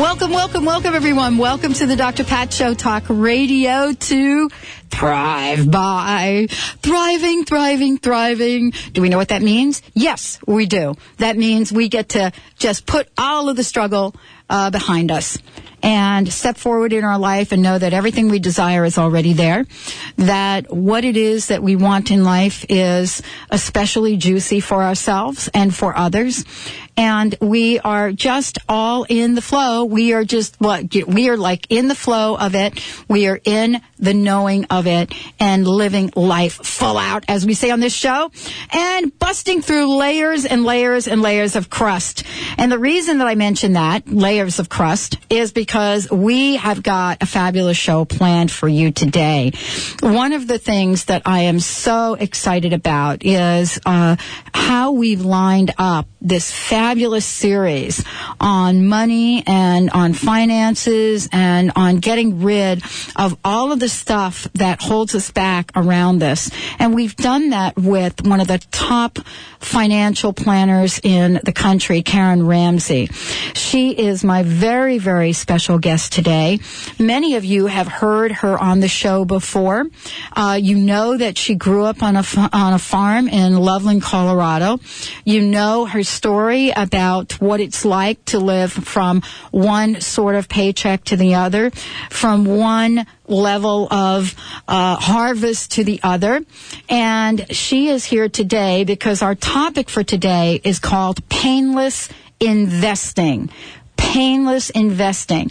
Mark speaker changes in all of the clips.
Speaker 1: Welcome, welcome, welcome, everyone. Welcome to the Dr. Pat Show Talk Radio to thrive by. Thriving, thriving, thriving. Do we know what that means? Yes, we do. That means we get to just put all of the struggle uh, behind us and step forward in our life and know that everything we desire is already there. That what it is that we want in life is especially juicy for ourselves and for others. And we are just all in the flow. We are just what we are like in the flow of it. We are in the knowing of it and living life full out, as we say on this show, and busting through layers and layers and layers of crust. And the reason that I mention that, layers of crust, is because we have got a fabulous show planned for you today. One of the things that I am so excited about is uh, how we've lined up this fabulous series on money and on finances and on getting rid of all of the stuff that holds us back around this. And we've done that with one of the top financial planners in the country, Karen Ramsey. She is my very, very special guest today. Many of you have heard her on the show before. Uh, you know that she grew up on a, on a farm in Loveland, Colorado. You know her story about what it's like to live from one sort of paycheck to the other, from one level of uh, harvest to the other. And she is here today because our topic for today is called painless investing painless investing.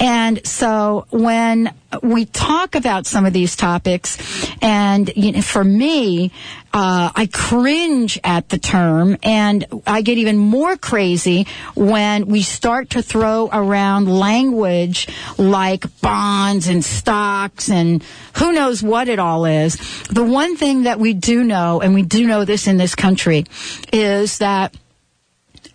Speaker 1: And so when we talk about some of these topics, and you know, for me, uh, I cringe at the term, and I get even more crazy when we start to throw around language like bonds and stocks and who knows what it all is. The one thing that we do know, and we do know this in this country, is that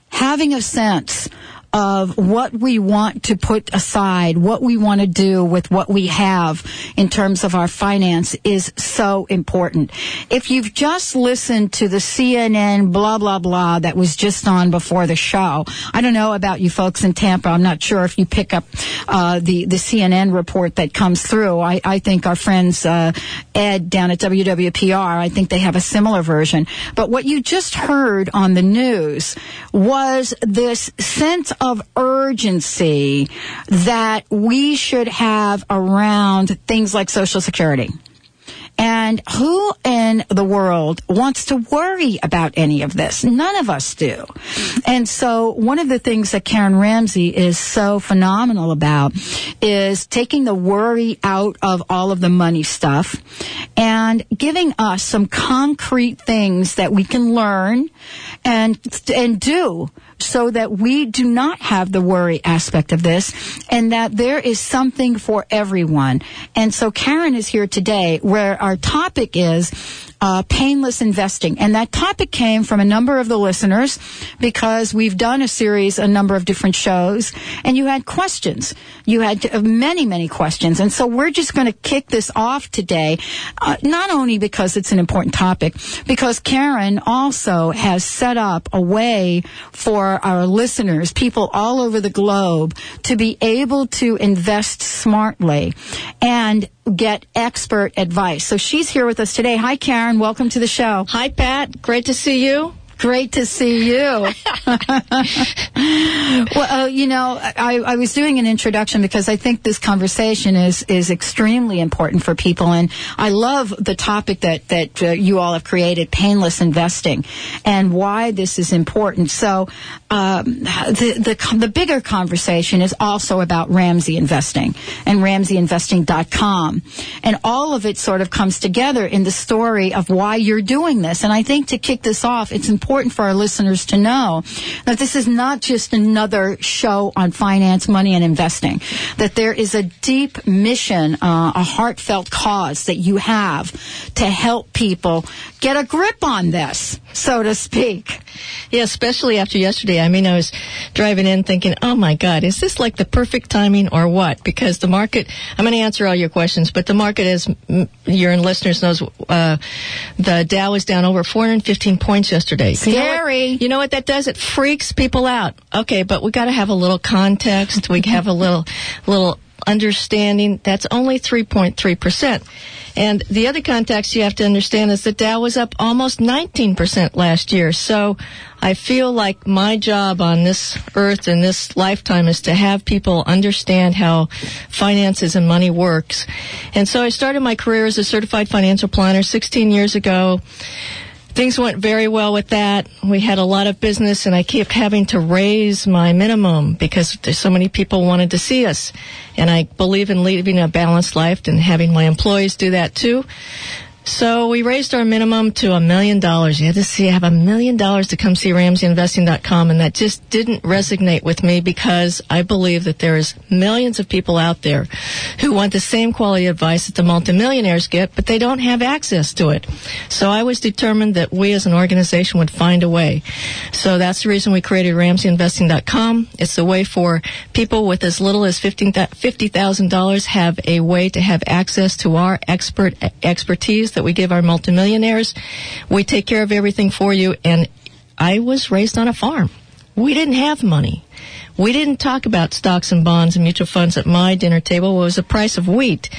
Speaker 1: having a sense of what we want to put aside, what we want to do with what we have in terms of our finance is so important. If you've just listened to the CNN blah, blah, blah that was just on before the show, I don't know about you folks in Tampa. I'm not sure if you pick up uh, the, the CNN report that comes through. I, I think our friends uh, Ed down at WWPR, I think they have a similar version. But what you just heard on the news was this sense of urgency that we should have around things like Social Security. And who in the world wants to worry about any of this? None of us do. And so one of the things that Karen Ramsey is so phenomenal about is taking the worry out of all of the money stuff and giving us some concrete things that we can learn and, and do so that we do not have the worry aspect of this and that there is something for everyone. And so Karen is here today where our topic is uh, painless investing. And that topic came from a number of the listeners because we've done a series, a number of different shows, and you had questions. You had uh, many, many questions. And so we're just going to kick this off today, uh, not only because it's an important topic, because Karen also has set up a way for our listeners, people all over the globe, to be able to invest smartly and get expert advice. So she's here with us today. Hi, Karen. Welcome to the show.
Speaker 2: Hi, Pat. Great to see you.
Speaker 1: Great to see you. well, uh, you know, I, I was doing an introduction because I think this conversation is is extremely important for people, and I love the topic that that uh, you all have created, painless investing, and why this is important. So, um, the the the bigger conversation is also about Ramsey investing and RamseyInvesting.com, and all of it sort of comes together in the story of why you're doing this. And I think to kick this off, it's important for our listeners to know that this is not just another show on finance, money, and investing. That there is a deep mission, uh, a heartfelt cause that you have to help people get a grip on this, so to speak.
Speaker 2: Yeah, especially after yesterday. I mean, I was driving in thinking, oh my God, is this like the perfect timing or what? Because the market, I'm going to answer all your questions, but the market, as your listeners knows, uh, the Dow is down over 415 points yesterday.
Speaker 1: Scary.
Speaker 2: You know, you know what that does? It freaks people out. Okay, but we got to have a little context. We have a little, little understanding. That's only 3.3 percent. And the other context you have to understand is the Dow was up almost 19% last year. So I feel like my job on this earth in this lifetime is to have people understand how finances and money works. And so I started my career as a certified financial planner 16 years ago things went very well with that. We had a lot of business and I kept having to raise my minimum because so many people wanted to see us. And I believe in leading a balanced life and having my employees do that too. So we raised our minimum to a million dollars. You had to see, have a million dollars to come see RamseyInvesting.com, and that just didn't resonate with me because I believe that there's millions of people out there who want the same quality advice that the multimillionaires get, but they don't have access to it. So I was determined that we as an organization would find a way. So that's the reason we created RamseyInvesting.com. It's a way for people with as little as $50,000 have a way to have access to our expert expertise that we give our multimillionaires. We take care of everything for you. And I was raised on a farm. We didn't have money. We didn't talk about stocks and bonds and mutual funds at my dinner table. It was the price of wheat.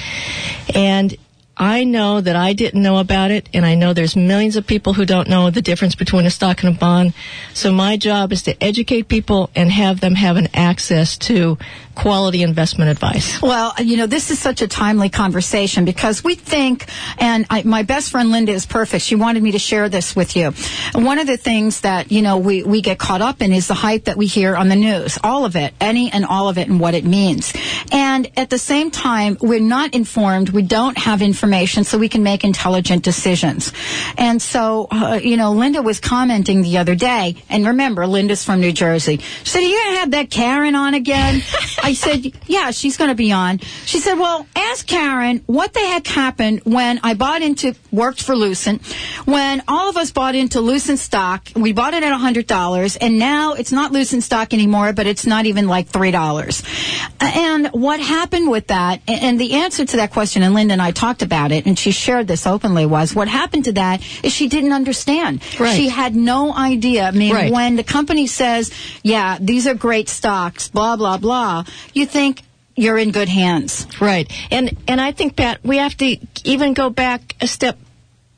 Speaker 2: And I know that I didn't know about it, and I know there's millions of people who don't know the difference between a stock and a bond. So my job is to educate people and have them have an access to quality investment advice.
Speaker 1: Well, you know, this is such a timely conversation because we think, and I, my best friend Linda is perfect. She wanted me to share this with you. One of the things that, you know, we, we get caught up in is the hype that we hear on the news. All of it, any and all of it and what it means. And at the same time, we're not informed. We don't have information so we can make intelligent decisions. And so, uh, you know, Linda was commenting the other day, and remember, Linda's from New Jersey. She said, are you going to have that Karen on again? I said, yeah, she's going to be on. She said, well, ask Karen what the heck happened when I bought into, worked for Lucent, when all of us bought into Lucent stock. We bought it at $100 and now it's not Lucent stock anymore, but it's not even like $3. And what happened with that, and the answer to that question, and Linda and I talked about it, and she shared this openly, was what happened to that is she didn't understand.
Speaker 2: Right.
Speaker 1: She had no idea. I mean,
Speaker 2: Right.
Speaker 1: when the company says, yeah, these are great stocks, blah, blah, blah, you think you're in good hands.
Speaker 2: Right. And and I think Pat, we have to even go back a step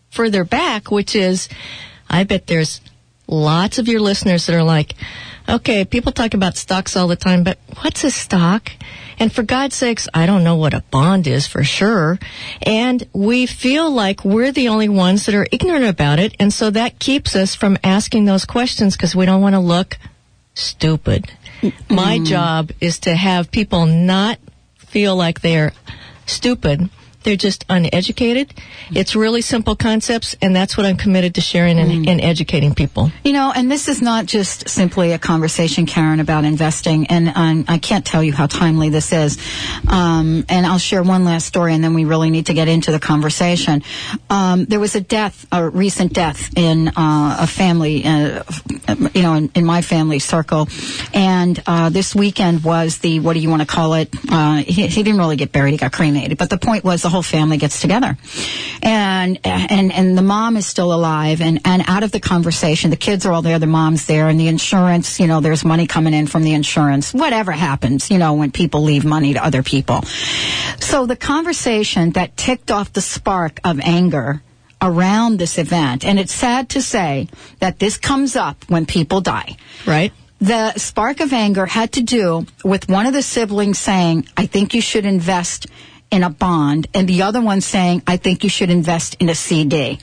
Speaker 2: further back, which is I bet there's lots of your listeners that are like, okay, people talk about stocks all the time, but what's a stock? And for God's sakes, I don't know what a bond is for sure. And we feel like we're the only ones that are ignorant about it. And so that keeps us from asking those questions because we don't want to look stupid. My mm. job is to have people not feel like they're stupid. They're just uneducated. It's really simple concepts, and that's what I'm committed to sharing and, and educating people.
Speaker 1: You know, and this is not just simply a conversation, Karen, about investing, and um, I can't tell you how timely this is. Um, and I'll share one last story, and then we really need to get into the conversation. Um, there was a death, a recent death in uh, a family, uh, you know, in, in my family circle, and uh, this weekend was the what do you want to call it? Uh, he, he didn't really get buried; he got cremated. But the point was, the whole family gets together, and and and the mom is still alive, and and out of the conversation, the kids are all there, the mom's there, and the insurance, you know, there's money coming in from the insurance. Whatever happens, you know, when people leave money to other people. So the conversation that ticked off the spark of anger around this event. And it's sad to say that this comes up when people die.
Speaker 2: Right.
Speaker 1: The spark of anger had to do with one of the siblings saying, I think you should invest in a bond, and the other one saying, I think you should invest in a CD.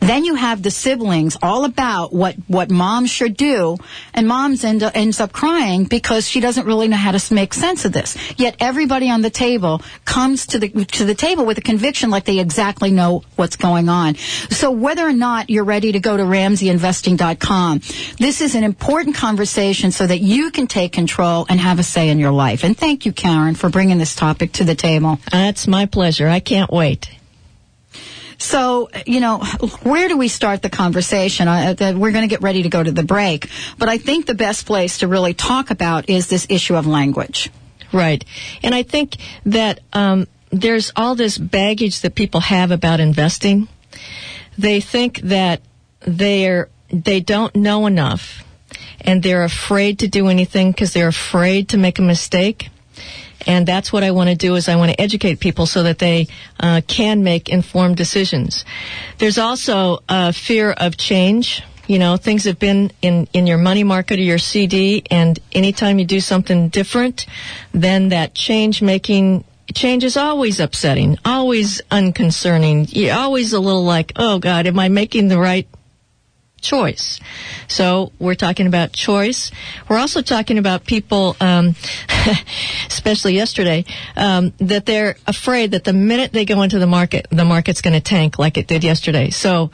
Speaker 1: Then you have the siblings all about what, what mom should do, and mom's end, ends up crying because she doesn't really know how to make sense of this. Yet everybody on the table comes to the, to the table with a conviction like they exactly know what's going on. So whether or not you're ready to go to RamseyInvesting.com, this is an important conversation so that you can take control and have a say in your life. And thank you, Karen, for bringing this topic to the table.
Speaker 2: Uh, That's my pleasure. I can't wait.
Speaker 1: So, you know, where do we start the conversation? Uh, we're going to get ready to go to the break, but I think the best place to really talk about is this issue of language.
Speaker 2: Right. And I think that um, there's all this baggage that people have about investing. They think that they're they don't know enough and they're afraid to do anything because they're afraid to make a mistake. And that's what I want to do is I want to educate people so that they uh, can make informed decisions. There's also a fear of change. You know, things have been in, in your money market or your CD, and anytime you do something different, then that change making change is always upsetting, always unconcerning. You're always a little like, oh God, am I making the right choice. So we're talking about choice. We're also talking about people, um, especially yesterday, um, that they're afraid that the minute they go into the market, the market's going to tank like it did yesterday. So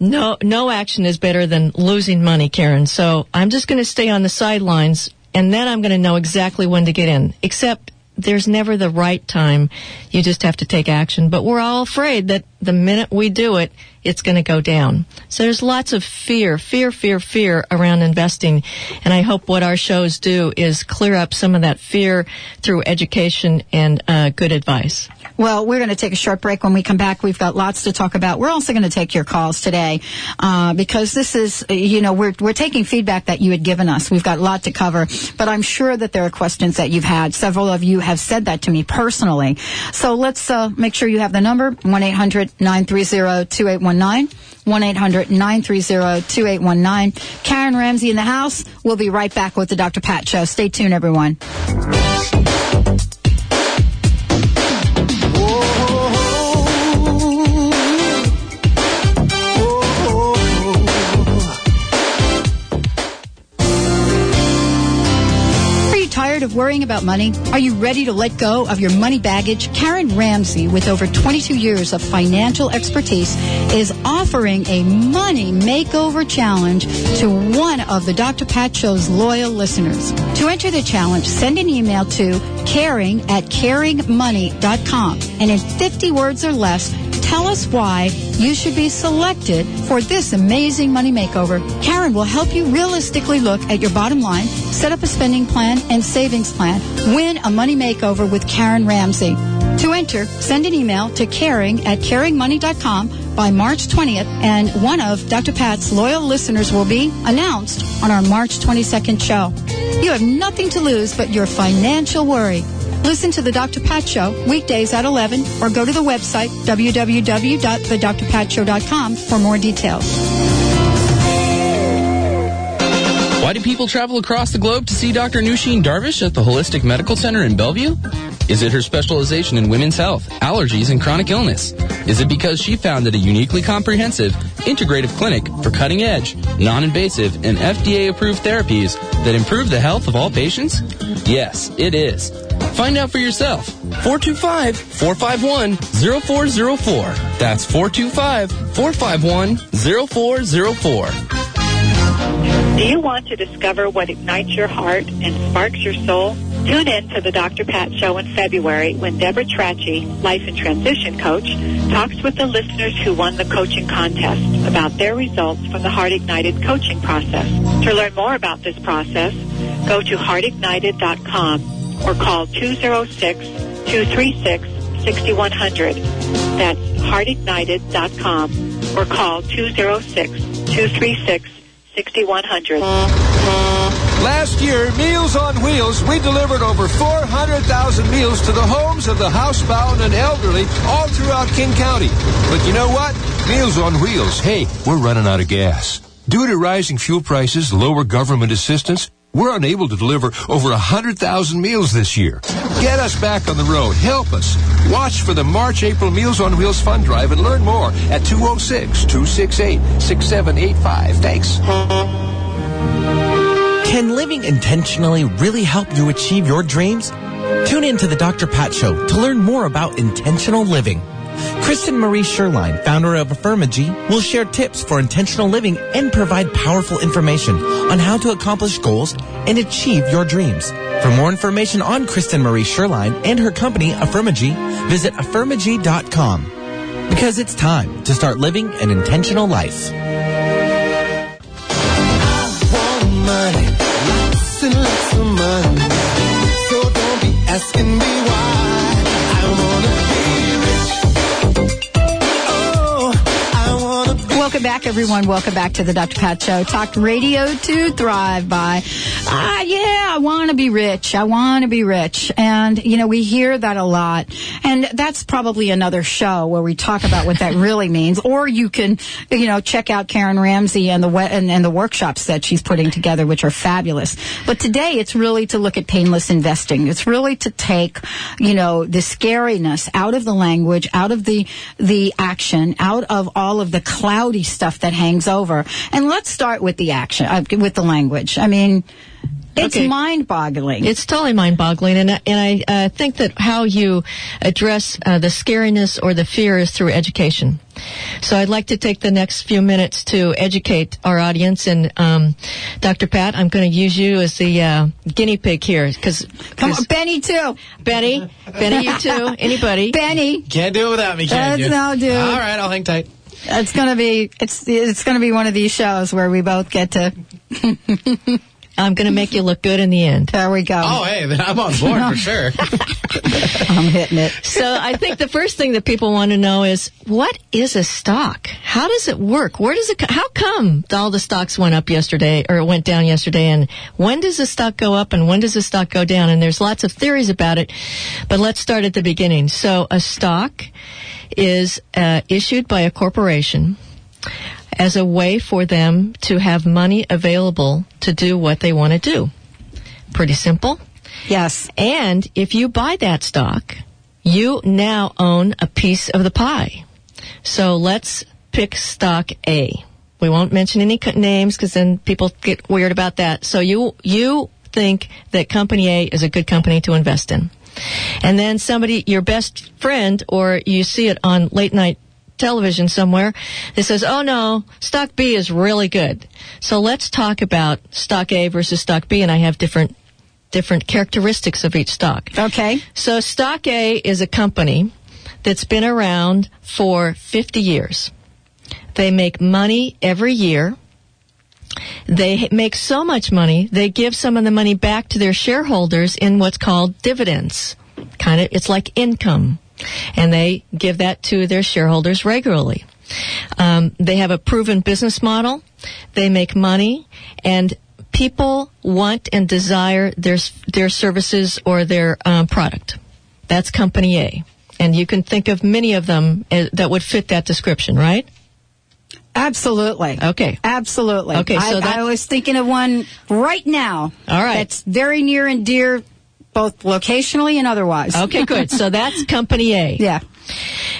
Speaker 2: no, no action is better than losing money, Karen. So I'm just going to stay on the sidelines and then I'm going to know exactly when to get in. Except there's never the right time. You just have to take action. But we're all afraid that the minute we do it, it's going to go down. So there's lots of fear, fear, fear, fear around investing. And I hope what our shows do is clear up some of that fear through education and uh, good advice.
Speaker 1: Well, we're going to take a short break. When we come back, we've got lots to talk about. We're also going to take your calls today uh, because this is, you know, we're we're taking feedback that you had given us. We've got a lot to cover, but I'm sure that there are questions that you've had. Several of you have said that to me personally. So let's uh, make sure you have the number 1 800 930 2819. 1-800-930-2819. Karen Ramsey in the house. We'll be right back with the Dr. Pat Show. Stay tuned, everyone. Worrying about money? Are you ready to let go of your money baggage? Karen Ramsey, with over 22 years of financial expertise, is offering a money makeover challenge to one of the Dr. Pat Show's loyal listeners. To enter the challenge, send an email to caring at caringmoney.com and in 50 words or less, tell us why you should be selected for this amazing money makeover. Karen will help you realistically look at your bottom line, set up a spending plan and savings plan. Win a money makeover with Karen Ramsey. To enter, send an email to caring at caringmoney.com by March 20th, and one of Dr. Pat's loyal listeners will be announced on our March 22nd show. You have nothing to lose but your financial worry. Listen to The Dr. Pat Show weekdays at 11 or go to the website www.thedrpatshow.com for more details.
Speaker 3: Why do people travel across the globe to see Dr. Nooshin Darvish at the Holistic Medical Center in Bellevue? Is it her specialization in women's health, allergies, and chronic illness? Is it because she founded a uniquely comprehensive, integrative clinic for cutting edge, non invasive, and FDA approved therapies that improve the health of all patients? Yes, it is. Find out for yourself. 425 451 0404. That's 425 451 0404.
Speaker 4: Do you want to discover what ignites your heart and sparks your soul? Tune in to the Dr. Pat Show in February when Deborah Trachy, Life and Transition Coach, talks with the listeners who won the coaching contest about their results from the Heart Ignited coaching process. To learn more about this process, go to heartignited.com or call 206-236-6100. That's heartignited.com or call 206-236-6100.
Speaker 5: Last year, Meals on Wheels, we delivered over 400,000 meals to the homes of the housebound and elderly all throughout King County. But you know what? Meals on Wheels. Hey, we're running out of gas. Due to rising fuel prices, lower government assistance, we're unable to deliver over 100,000 meals this year. Get us back on the road. Help us. Watch for the March April Meals on Wheels Fund Drive and learn more at 206 268 6785. Thanks.
Speaker 6: Can living intentionally really help you achieve your dreams? Tune in to the Dr. Pat Show to learn more about intentional living. Kristen Marie Sherline, founder of Affirmagy, will share tips for intentional living and provide powerful information on how to accomplish goals and achieve your dreams. For more information on Kristen Marie Sherline and her company, Affirmagy, visit affirmagy.com. Because it's time to start living an intentional life.
Speaker 7: asking me why.
Speaker 1: Welcome back, everyone. Welcome back to the Dr. Pat Show. Talk radio to thrive by. Ah, yeah, I want to be rich. I want to be rich. And, you know, we hear that a lot. And that's probably another show where we talk about what that really means. Or you can, you know, check out Karen Ramsey and the, and, and the workshops that she's putting together, which are fabulous. But today it's really to look at painless investing. It's really to take, you know, the scariness out of the language, out of the, the action, out of all of the cloudy stuff that hangs over. And let's start with the action, uh, with the language. I mean, it's
Speaker 2: Okay.
Speaker 1: mind-boggling.
Speaker 2: It's totally mind-boggling, and I- and I uh, think that how you address uh, the scariness or the fear is through education. So I'd like to take the next few minutes to educate our audience, and um, Dr. Pat, I'm going to use you as the uh, guinea pig here, because
Speaker 1: Come on, Benny too.
Speaker 2: Benny, Benny, you too, anybody?
Speaker 1: Benny.
Speaker 8: Can't do it without me, can
Speaker 1: That's
Speaker 8: you?
Speaker 1: no, dude.
Speaker 8: All right, I'll hang tight.
Speaker 1: It's gonna be it's it's gonna be one of these shows where we both get to.
Speaker 2: I'm going to make you look good in the end.
Speaker 1: There we go.
Speaker 8: Oh, hey, then I'm on board for sure.
Speaker 1: I'm hitting it.
Speaker 2: So I think the first thing that people want to know is what is a stock? How does it work? Where does it? co- How come all the stocks went up yesterday or went down yesterday? And when does the stock go up and when does the stock go down? And there's lots of theories about it, but let's start at the beginning. So a stock is uh, issued by a corporation as a way for them to have money available to do what they want to do. Pretty simple.
Speaker 1: Yes.
Speaker 2: And if you buy that stock, you now own a piece of the pie. So let's pick stock A. We won't mention any names because then people get weird about that. So you, you think that company A is a good company to invest in. And then somebody, your best friend, or you see it on late night television somewhere that says, oh no, stock B is really good. So let's talk about stock A versus stock B and I have different different characteristics of each stock.
Speaker 1: Okay.
Speaker 2: So Stock A is a company that's been around for 50 years. They make money every year. They make so much money, they give some of the money back to their shareholders in what's called dividends. Kind of, it's like income. And they give that to their shareholders regularly. Um, they have a proven business model. They make money and people want and desire their, their services or their um, product. That's company A. And you can think of many of them uh, that would fit that description, right?
Speaker 1: Absolutely.
Speaker 2: Okay.
Speaker 1: Absolutely.
Speaker 2: Okay, so
Speaker 1: I,
Speaker 2: that-
Speaker 1: I was thinking of one right now.
Speaker 2: All right.
Speaker 1: That's very near and dear, both locationally and otherwise.
Speaker 2: Okay, good. So that's company A.
Speaker 1: Yeah.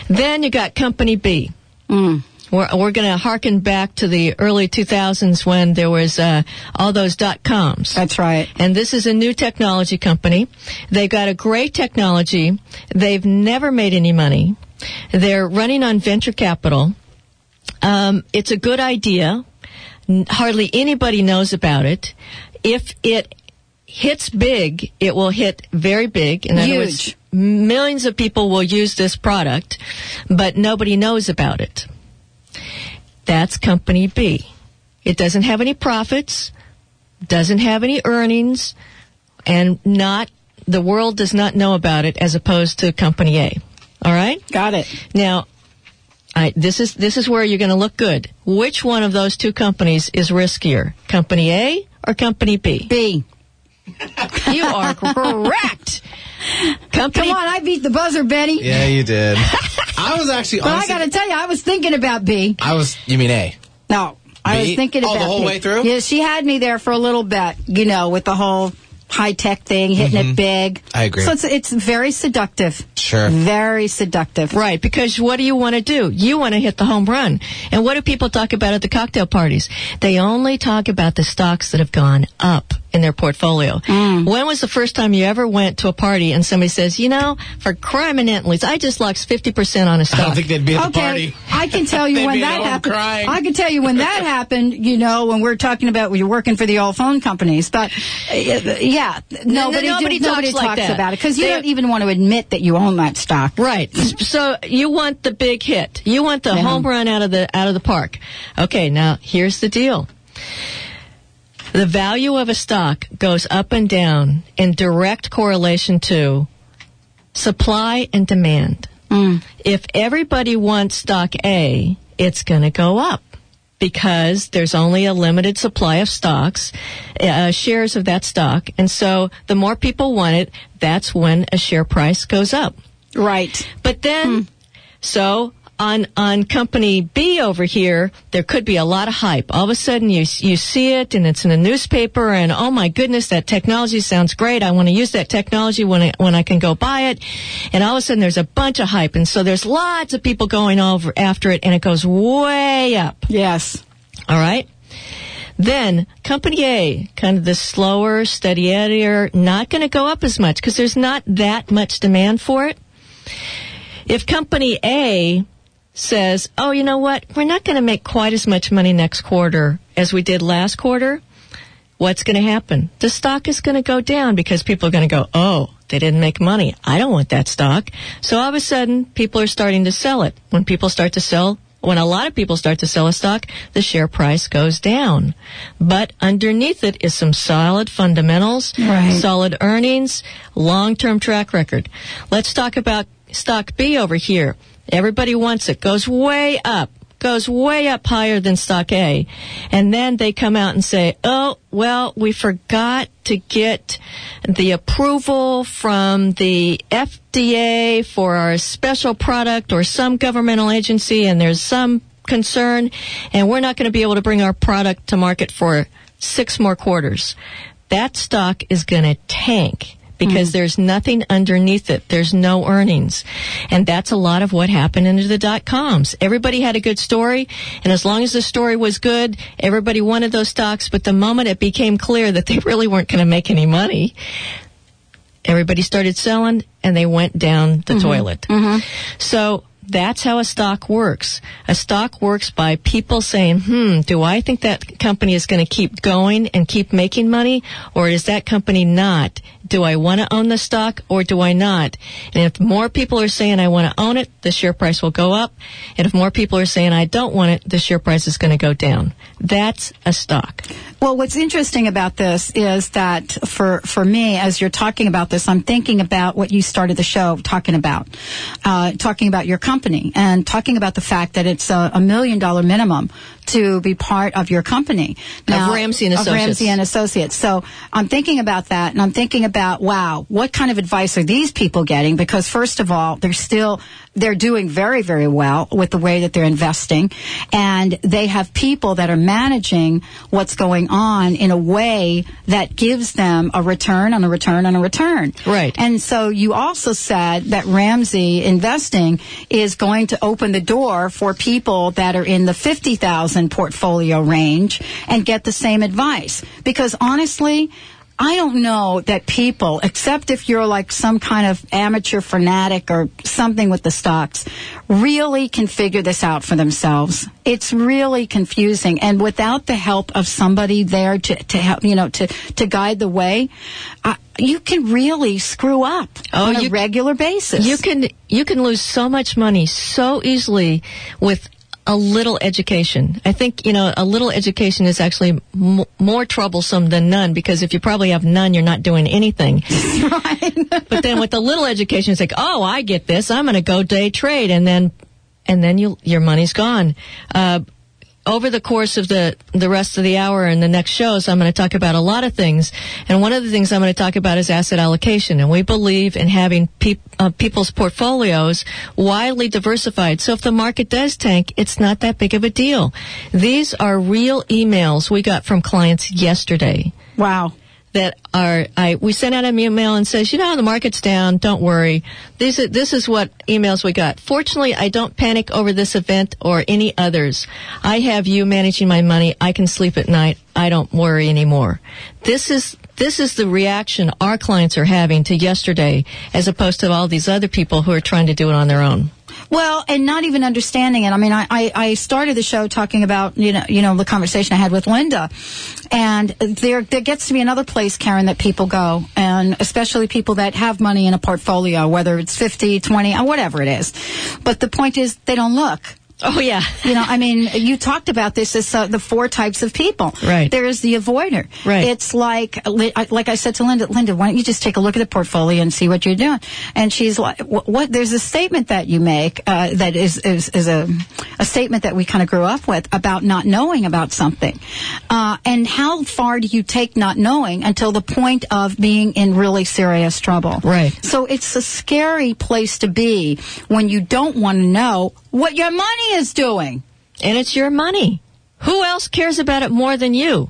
Speaker 2: Then you got company B.
Speaker 1: Mm.
Speaker 2: We're, we're going to harken back to the early 2000s when there was uh, all those dot coms.
Speaker 1: That's right.
Speaker 2: And this is a new technology company. They've got a great technology. They've never made any money. They're running on venture capital. Um, it's a good idea. Hardly anybody knows about it. If it hits big, it will hit very big. In other words, millions of people will use this product, but nobody knows about it. That's company B. It doesn't have any profits, doesn't have any earnings, and not, the world does not know about it as opposed to company A. All right?
Speaker 1: Got it.
Speaker 2: Now, I, this is this is where you're going to look good. Which one of those two companies is riskier, company A or company B?
Speaker 1: B.
Speaker 2: You are correct. Company
Speaker 1: Come on, I beat the buzzer, Benny.
Speaker 8: Yeah, you did. I was actually
Speaker 1: But I got to tell you, I was thinking about B.
Speaker 8: I was. You mean A?
Speaker 1: No, I
Speaker 8: B?
Speaker 1: was thinking
Speaker 8: Oh,
Speaker 1: about
Speaker 8: the whole
Speaker 1: B.
Speaker 8: way through?
Speaker 1: Yeah, she had me there for a little bit, you know, with the whole high tech thing, hitting it big.
Speaker 8: Mm-hmm. I agree.
Speaker 1: So it's it's very seductive.
Speaker 8: Sure.
Speaker 1: Very seductive.
Speaker 2: Right, because what do you want to do? You want to hit the home run. And what do people talk about at the cocktail parties? They only talk about the stocks that have gone up in their portfolio.
Speaker 1: Mm.
Speaker 2: When was the first time you ever went to a party and somebody says, you know, for crime and entleys, I just lost 50% on a stock?
Speaker 8: I don't think they'd be at the
Speaker 1: Okay,
Speaker 8: party.
Speaker 1: I can tell you when that happened.
Speaker 8: crying.
Speaker 1: I can tell you when that happened. You know, when we're talking about when you're working for the old phone companies. But uh, yeah, nobody,
Speaker 2: nobody
Speaker 1: do-
Speaker 2: talks
Speaker 1: nobody
Speaker 2: like
Speaker 1: talks about it because you don't even want to admit that you own that stock.
Speaker 2: Right. So you want the big hit. You want the
Speaker 1: Yeah.
Speaker 2: home run out of the out of the park. Okay, now here's the deal. The value of a stock goes up and down in direct correlation to supply and demand. Mm. If everybody wants stock A, it's going to go up because there's only a limited supply of stocks, uh, uh, shares of that stock. And so the more people want it, that's when a share price goes up.
Speaker 1: Right.
Speaker 2: But then, hmm. so on on company B over here, there could be a lot of hype. All of a sudden, you you see it, and it's in the newspaper, and oh my goodness, that technology sounds great. I want to use that technology when I, when I can go buy it. And all of a sudden, there's a bunch of hype, and so there's lots of people going over after it, and it goes way up.
Speaker 1: Yes.
Speaker 2: All right. Then company A, kind of the slower, steadier, not going to go up as much because there's not that much demand for it. If company A says, oh, you know what? We're not going to make quite as much money next quarter as we did last quarter. What's going to happen? The stock is going to go down because people are going to go, oh, they didn't make money. I don't want that stock. So all of a sudden, people are starting to sell it. When people start to sell, when a lot of people start to sell a stock, the share price goes down. But underneath it is some solid fundamentals,
Speaker 1: Right.
Speaker 2: solid earnings, long-term track record. Let's talk about stock B over here. Everybody wants it. Goes way up. Goes way up higher than stock A. And then they come out and say, oh, well, we forgot to get the approval from the FDA for our special product or some governmental agency and there's some concern and we're not going to be able to bring our product to market for six more quarters. That stock is going to tank because hmm. there's nothing underneath it. There's no earnings. And that's a lot of what happened into the dot coms. Everybody had a good story, and as long as the story was good, everybody wanted those stocks, but the moment it became clear that they really weren't going to make any money, everybody started selling and they went down the mm-hmm. toilet. Mm-hmm. So that's how a stock works. A stock works by people saying, hmm, do I think that company is going to keep going and keep making money or is that company not? Do I want to own the stock or do I not? And if more people are saying I want to own it, the share price will go up. And if more people are saying I don't want it, the share price is going to go down. That's a stock.
Speaker 1: Well, what's interesting about this is that for for me, as you're talking about this, I'm thinking about what you started the show talking about, uh, talking about your company and talking about the fact that it's a, a million dollar minimum to be part of your company
Speaker 2: Ramsey and
Speaker 1: Of Ramsey and Associates. So I'm thinking about that, and I'm thinking about wow, what kind of advice are these people getting? Because first of all, they're still they're doing very very well with the way that they're investing, and they have people that are managing what's going on in a way that gives them a return on a return on a return.
Speaker 2: Right.
Speaker 1: And so you also said that Ramsey investing is going to open the door for people that are in the 50,000 portfolio range and get the same advice. Because honestly, I don't know that people, except if you're like some kind of amateur fanatic or something with the stocks, really can figure this out for themselves. It's really confusing. And without the help of somebody there to, to help, you know, to, to guide the way, uh, you can really screw up
Speaker 2: Oh,
Speaker 1: on a regular basis.
Speaker 2: You can you can lose so much money so easily with a little education. I think you know a little education is actually m- more troublesome than none because if you probably have none, you're not doing anything. but then with the little education, it's like, oh, I get this. I'm going to go day trade, and then and then you your money's gone. Uh, over the course of the the rest of the hour and the next shows, I'm going to talk about a lot of things. And one of the things I'm going to talk about is asset allocation. And we believe in having peop, uh, people's portfolios widely diversified. So if the market does tank, it's not that big of a deal. These are real emails we got from clients yesterday
Speaker 1: Wow.
Speaker 2: That are I we sent out an email and says, you know, the market's down, don't worry. This is this is what emails we got. Fortunately, I don't panic over this event or any others. I have you managing my money. I can sleep at night. I don't worry anymore. This is this is the reaction our clients are having to yesterday as opposed to all these other people who are trying to do it on their own.
Speaker 1: Well, and not even understanding it. I mean, I, I, started the show talking about you know you know the conversation I had with Linda, and there there gets to be another place, Karen, that people go, and especially people that have money in a portfolio, whether it's 50, 20, or whatever it is. But the point is, they don't look.
Speaker 2: Oh yeah.
Speaker 1: You know, I mean, you talked about this as uh, the four types of people.
Speaker 2: Right.
Speaker 1: There is the avoider.
Speaker 2: Right.
Speaker 1: It's like, like I said to Linda, Linda, why don't you just take a look at the portfolio and see what you're doing? And she's like, what? there's a statement that you make uh, that is is, is a, a statement that we kind of grew up with about not knowing about something. Uh, and how far do you take not knowing until the point of being in really serious trouble?
Speaker 2: Right.
Speaker 1: So it's a scary place to be when you don't want to know what your money is doing.
Speaker 2: And it's your money. Who else cares about it more than you?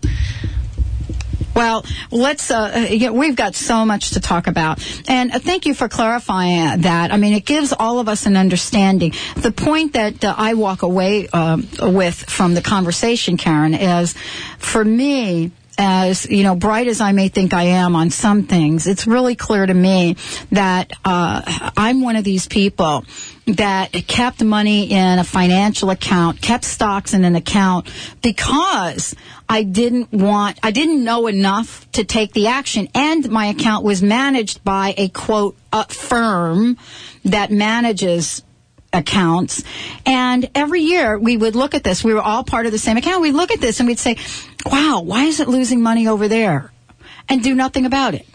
Speaker 1: Well, let's. Uh, we've got so much to talk about, and uh, thank you for clarifying that. I mean, it gives all of us an understanding. The point that uh, I walk away um, with from the conversation, Karen, is for me. As you know, bright as I may think I am on some things, it's really clear to me that uh, I'm one of these people that kept money in a financial account, kept stocks in an account because I didn't want, I didn't know enough to take the action. And my account was managed by a quote, a firm that manages accounts. And every year we would look at this. We were all part of the same account. We'd look at this and we'd say, wow, why is it losing money over there? And do nothing about it.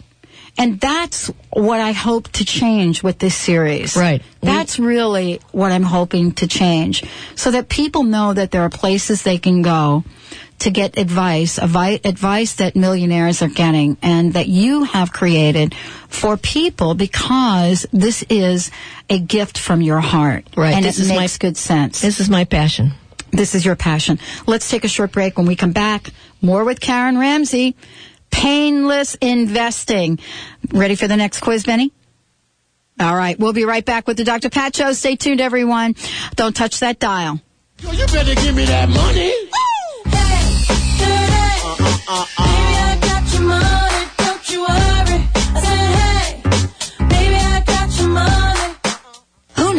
Speaker 1: And that's what I hope to change with this series.
Speaker 2: Right.
Speaker 1: That's really what I'm hoping to change. So that people know that there are places they can go to get advice, advice that millionaires are getting and that you have created for people because this is a gift from your heart.
Speaker 2: Right.
Speaker 1: And
Speaker 2: This
Speaker 1: it
Speaker 2: is my-
Speaker 1: makes good sense.
Speaker 2: This is my passion.
Speaker 1: This is your passion. Let's take a short break. When we come back, more with Karen Ramsey. Painless investing. Ready for the next quiz, Benny? All right. We'll be right back with the Dr. Pat Show. Stay tuned, everyone. Don't touch that dial.
Speaker 7: Yo, you better give me that money.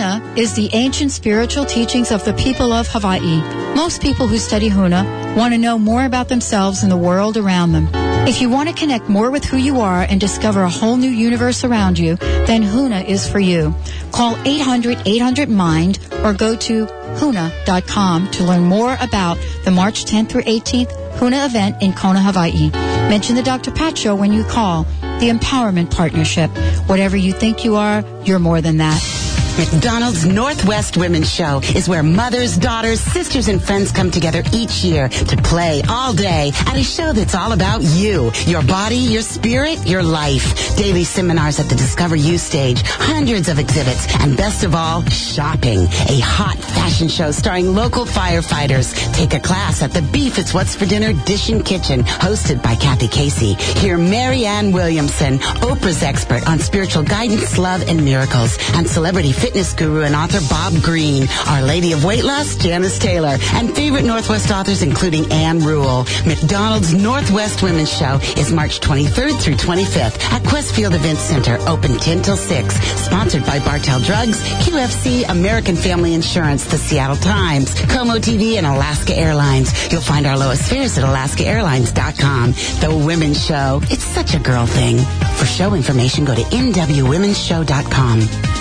Speaker 1: Huna is the ancient spiritual teachings of the people of Hawaii. Most people who study Huna want to know more about themselves and the world around them. If you want to connect more with who you are and discover a whole new universe around you, then Huna is for you. Call 800-800-MIND or go to huna.com to learn more about the March 10th through 18th Huna event in Kona, Hawaii. Mention the Dr. Pat Show when you call. The Empowerment Partnership. Whatever you think you are, you're more than that.
Speaker 9: McDonald's Northwest Women's Show is where mothers, daughters, sisters, and friends come together each year to play all day at a show that's all about you, your body, your spirit, your life. Daily seminars at the Discover You stage, hundreds of exhibits, and best of all, shopping. A hot fashion show starring local firefighters. Take a class at the Beef It's What's for Dinner Dish and Kitchen, hosted by Kathy Casey. Hear Marianne Williamson, Oprah's expert on spiritual guidance, love, and miracles, and celebrity fitness guru and author Bob Greene, Our Lady of Weight Loss, Janice Taylor, and favorite Northwest authors including Ann Rule. McDonald's Northwest Women's Show is March 23rd through 25th at Qwest Field Events Center, open 10 till 6. Sponsored by Bartell Drugs, QFC, American Family Insurance, the Seattle Times, KOMO TV, and Alaska Airlines. You'll find our lowest fares at alaskaairlines.com. The Women's Show, it's such a girl thing. For show information, go to nwwomenshow.com.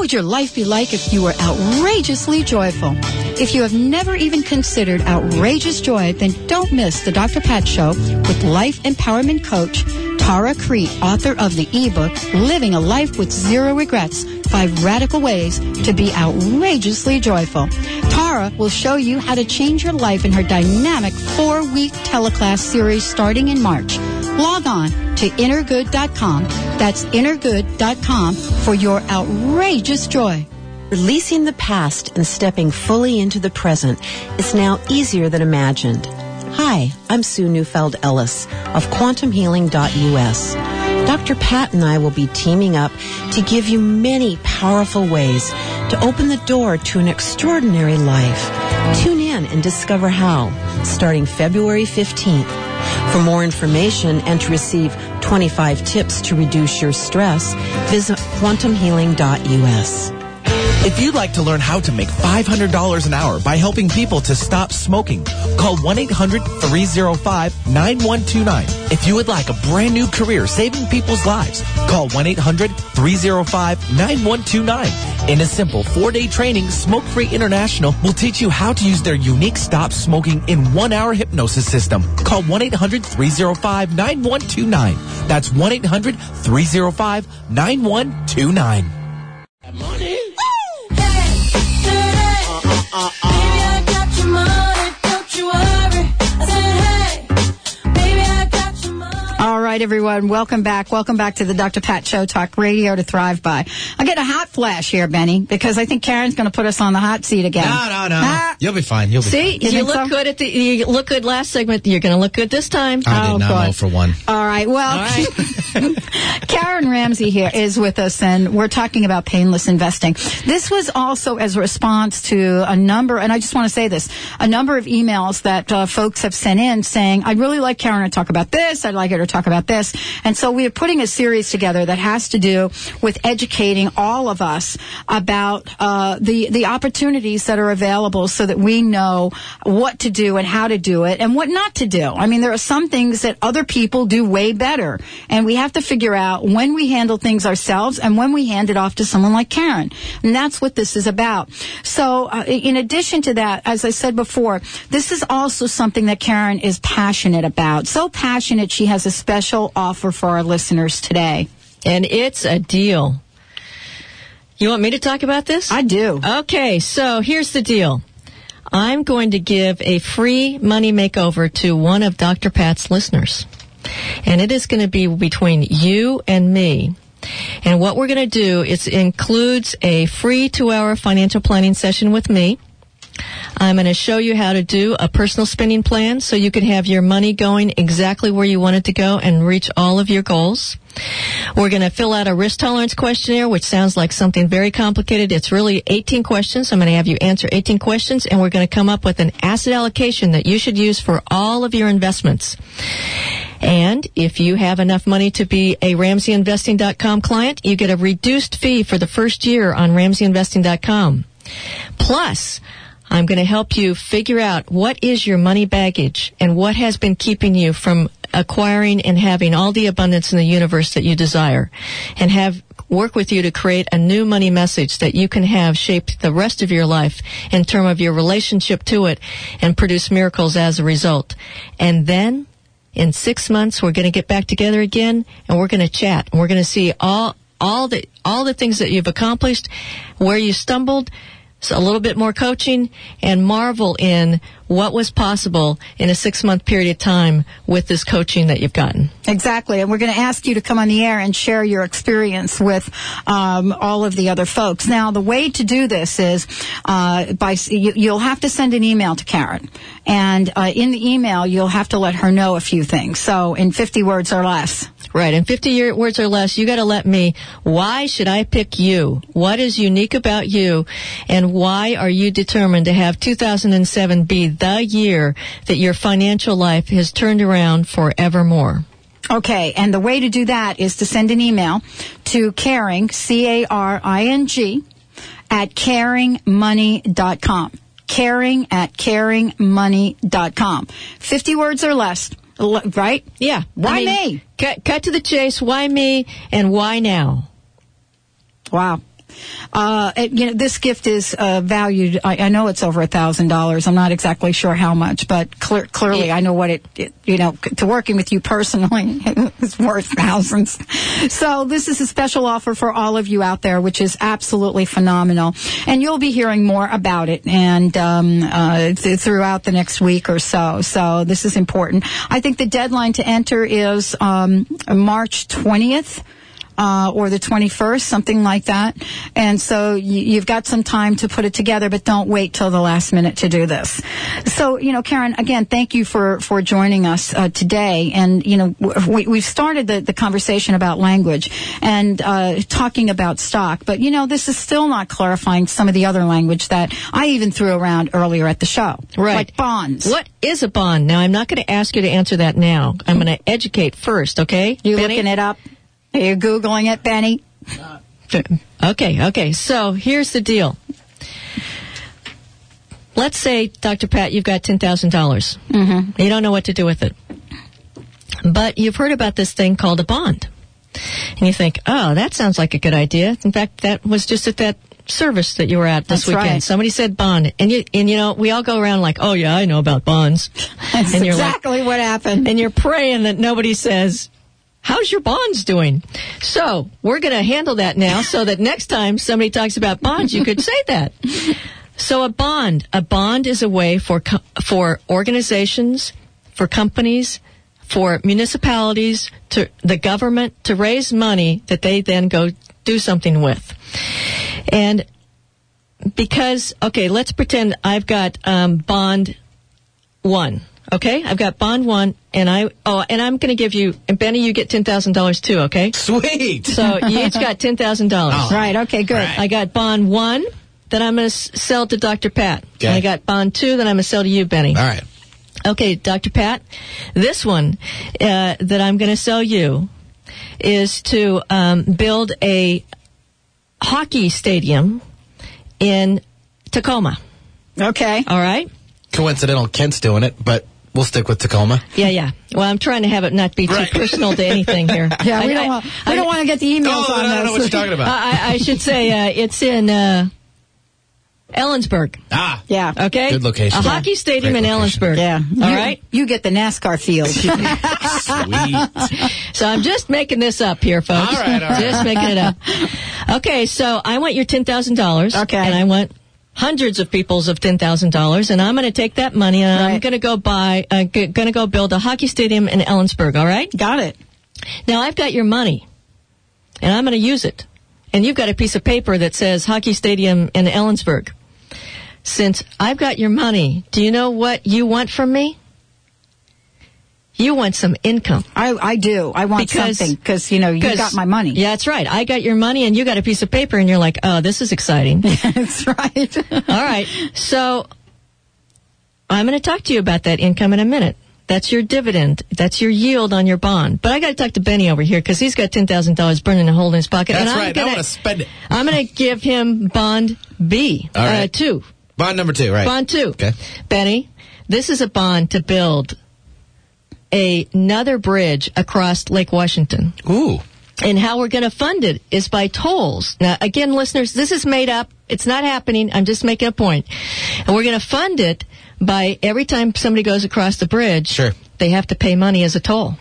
Speaker 1: What would your life be like if you were outrageously joyful? If you have never even considered outrageous joy, then don't miss the Dr. Pat Show with life empowerment coach Tara Crete, author of the ebook Living a Life with Zero Regrets Five Radical Ways to Be Outrageously Joyful. Tara will show you how to change your life in her dynamic four week teleclass series starting in March. Log on to innergood.com. That's innergood.com for your outrageous joy.
Speaker 10: Releasing the past and stepping fully into the present is now easier than imagined. Hi, I'm Sue Neufeld Ellis of quantumhealing.us. Dr. Pat and I will be teaming up to give you many powerful ways to open the door to an extraordinary life. Tune in and discover how, starting February 15th. For more information and to receive 25 tips to reduce your stress, visit quantumhealing.us.
Speaker 6: If you'd like to learn how to make $500 an hour by helping people to stop smoking, call 1-800-305-9129. If you would like a brand new career saving people's lives, call 1-800-305-9129. In a simple four-day training, Smoke Free International will teach you how to use their unique stop smoking in one-hour hypnosis system. Call 1-800-305-9129. That's 1-800-305-9129.
Speaker 1: Right, everyone. Welcome back. Welcome back to the Dr. Pat Show Talk Radio to Thrive By. I'm getting a hot flash here, Benny, because I think Karen's going to put us on the hot seat again.
Speaker 8: No, no, no.
Speaker 1: Ah.
Speaker 8: You'll be fine. You'll be
Speaker 2: See,
Speaker 8: fine.
Speaker 2: you,
Speaker 1: think
Speaker 2: look
Speaker 1: so?
Speaker 2: good at the. You look good last segment. You're going to look good this time.
Speaker 8: I
Speaker 1: Oh,
Speaker 8: did not know for one.
Speaker 1: All right. Well,
Speaker 2: All right.
Speaker 1: Karen Ramsey here is with us, and we're talking about painless investing. This was also as a response to a number, and I just want to say this: a number of emails that uh, folks have sent in saying, "I'd really like Karen to talk about this. I'd like her to talk about this." And so we are putting a series together that has to do with educating all of us about uh, the the opportunities that are available, so that we know what to do and how to do it, and what not to do. I mean, there are some things that other people do way better, and we have to figure out when we handle things ourselves and when we hand it off to someone like Karen. And that's what this is about. So, uh, in addition to that, as I said before, this is also something that Karen is passionate about. So passionate, she has a special offer for our listeners today.
Speaker 2: And it's a deal. You want me to talk about this?
Speaker 1: I do.
Speaker 2: Okay, so here's the deal. I'm going to give a free money makeover to one of Dr. Pat's listeners. And it is going to be between you and me. And what we're going to do is includes a free two hour financial planning session with me. I'm going to show you how to do a personal spending plan so you can have your money going exactly where you want it to go and reach all of your goals. We're going to fill out a risk tolerance questionnaire, which sounds like something very complicated. It's really 18 questions. I'm going to have you answer 18 questions and we're going to come up with an asset allocation that you should use for all of your investments. And if you have enough money to be a RamseyInvesting.com client, you get a reduced fee for the first year on RamseyInvesting.com. Plus, I'm going to help you figure out what is your money baggage and what has been keeping you from acquiring and having all the abundance in the universe that you desire and have work with you to create a new money message that you can have shaped the rest of your life in terms of your relationship to it and produce miracles as a result. And then in six months, we're going to get back together again and we're going to chat and we're going to see all, all the, all the things that you've accomplished, where you stumbled, a little bit more coaching and marvel in what was possible in a six month period of time with this coaching that you've gotten.
Speaker 1: Exactly, and we're going to ask you to come on the air and share your experience with um, all of the other folks. Now, the way to do this is uh, by you, you'll have to send an email to Karen, and uh, in the email you'll have to let her know a few things. So, in 50 words or less.
Speaker 2: Right, in 50 year, words or less, you got to let me. Why should I pick you? What is unique about you, and why are you determined to have 2007 be the year that your financial life has turned around forevermore?
Speaker 1: Okay, and the way to do that is to send an email to caring, C-A-R-I-N-G, at caringmoney.com. Caring at caringmoney.com. 50 words or less, right?
Speaker 2: Yeah.
Speaker 1: Why
Speaker 2: I mean,
Speaker 1: me?
Speaker 2: Cut, cut to the chase. Why me? And why now?
Speaker 1: Wow. Uh, it- you know, this gift is uh, valued. I, I know it's over a thousand dollars. I'm not exactly sure how much, but clear, clearly I know what it, it. You know, to working with you personally is worth thousands. So this is a special offer for all of you out there, which is absolutely phenomenal. And you'll be hearing more about it and um, uh, th- throughout the next week or so. So this is important. I think the deadline to enter is um, March 20th uh, or the 21st, something like that. And so you, you've got some time to put it together, but don't wait till the last minute to do this. So, you know, Karen, again, thank you for, for joining us uh, today. And, you know, we, we've started the, the conversation about language and uh, talking about stock, but, you know, this is still not clarifying some of the other language that I even threw around earlier at the show.
Speaker 2: Right.
Speaker 1: Like bonds.
Speaker 2: What is a bond? Now, I'm not going to ask you to answer that now. I'm going to educate first, okay?
Speaker 1: You
Speaker 2: Benny?
Speaker 1: looking it up? Are you Googling it, Benny?
Speaker 2: Okay, okay. So here's the deal. Let's say, Dr. Pat, you've got $10,000.
Speaker 1: Mm-hmm.
Speaker 2: You don't know what to do with it. But you've heard about this thing called a bond. And you think, oh, that sounds like a good idea. In fact, that was just at that service that you were at this
Speaker 1: That's
Speaker 2: weekend.
Speaker 1: right.
Speaker 2: Somebody said bond. And you, and you know, we all go around like, oh yeah, I know about bonds.
Speaker 1: That's
Speaker 2: and you're like,
Speaker 1: exactly what happened.
Speaker 2: and you're praying that nobody says, How's your bonds doing? So we're going to handle that now so that next time somebody talks about bonds, you could say that. So a bond, a bond is a way for, for organizations, for companies, for municipalities, to the government to raise money that they then go do something with. And because, okay, let's pretend I've got um, bond one. Okay, I've got bond one, and I oh, and I'm going to give you and Benny, you get ten thousand dollars too. Okay,
Speaker 8: Sweet.
Speaker 2: so you each got ten thousand dollars.
Speaker 1: Right, okay, good.
Speaker 2: I got bond one that I'm going to s- sell to Dr. Pat.
Speaker 8: Okay.
Speaker 2: And I got bond two that I'm going to sell to you, Benny.
Speaker 8: All right.
Speaker 2: Okay, Dr. Pat, this one uh, that I'm going to sell you is to um, build a hockey stadium in Tacoma.
Speaker 1: Okay.
Speaker 2: All right.
Speaker 8: Coincidental, Kent's doing it, but we'll stick with Tacoma.
Speaker 2: Yeah, yeah. Well, I'm trying to have it not be too
Speaker 8: Right.
Speaker 2: personal to anything here.
Speaker 1: Yeah, we
Speaker 2: I-
Speaker 1: don't
Speaker 2: I-
Speaker 1: want we
Speaker 2: I-
Speaker 1: don't want to get the emails
Speaker 8: Oh,
Speaker 1: on
Speaker 8: I don't
Speaker 1: this.
Speaker 8: know what you're talking about.
Speaker 2: I, I should say uh, it's in uh, Ellensburg.
Speaker 8: ah,
Speaker 1: Yeah.
Speaker 2: Okay.
Speaker 8: Good location.
Speaker 2: A
Speaker 8: Yeah.
Speaker 2: hockey stadium
Speaker 8: Great
Speaker 2: in
Speaker 8: location.
Speaker 2: Ellensburg.
Speaker 1: Yeah.
Speaker 2: All
Speaker 1: you,
Speaker 2: right.
Speaker 1: You get the NASCAR field.
Speaker 8: sweet.
Speaker 2: So I'm just making this up here, folks.
Speaker 8: All right, all right.
Speaker 2: Just making it up. Okay, so I want your ten thousand dollars.
Speaker 1: Okay.
Speaker 2: And I want hundreds of people's of ten thousand dollars, and I'm going to take that money and I'm going to go buy, uh, g- going to go build a hockey stadium in Ellensburg. All right.
Speaker 1: Got it.
Speaker 2: Now I've got your money, and I'm going to use it. And you've got a piece of paper that says hockey stadium in Ellensburg. Since I've got your money, do you know what you want from me? You want some income.
Speaker 1: I, I do. I want
Speaker 2: Because-
Speaker 1: something because you know you got my money.
Speaker 2: Yeah, that's right. I got your money and you got a piece of paper and you're like, oh, this is exciting.
Speaker 1: that's right.
Speaker 2: All right. So I'm going to talk to you about that income in a minute. That's your dividend. That's your yield on your bond. But I got to talk to Benny over here because he's got ten thousand dollars burning a hole in his pocket.
Speaker 8: That's
Speaker 2: and I'm
Speaker 8: right. I
Speaker 2: Gonna,
Speaker 8: want to spend it.
Speaker 2: I'm going to give him bond B.
Speaker 8: All right.
Speaker 2: Uh, two.
Speaker 8: Bond number two, right?
Speaker 2: Bond two.
Speaker 8: Okay.
Speaker 2: Benny, this is a bond to build a- another bridge across Lake Washington.
Speaker 8: Ooh.
Speaker 2: And how we're going to fund it is by tolls. Now, again, listeners, this is made up. It's not happening. I'm just making a point. And we're going to fund it by every time somebody goes across the bridge,
Speaker 8: Sure.
Speaker 2: they have to pay money as a toll.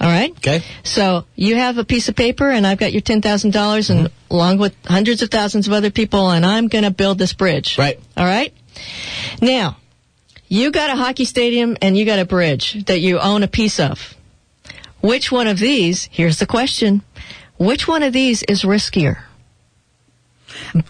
Speaker 2: All right?
Speaker 8: Okay.
Speaker 2: So you have a piece of paper, and I've got your ten thousand dollars, and mm-hmm. along with hundreds of thousands of other people, and I'm going to build this bridge.
Speaker 8: Right.
Speaker 2: All right. Now, you got a hockey stadium, and you got a bridge that you own a piece of. Which one of these? Here's the question: Which one of these is riskier?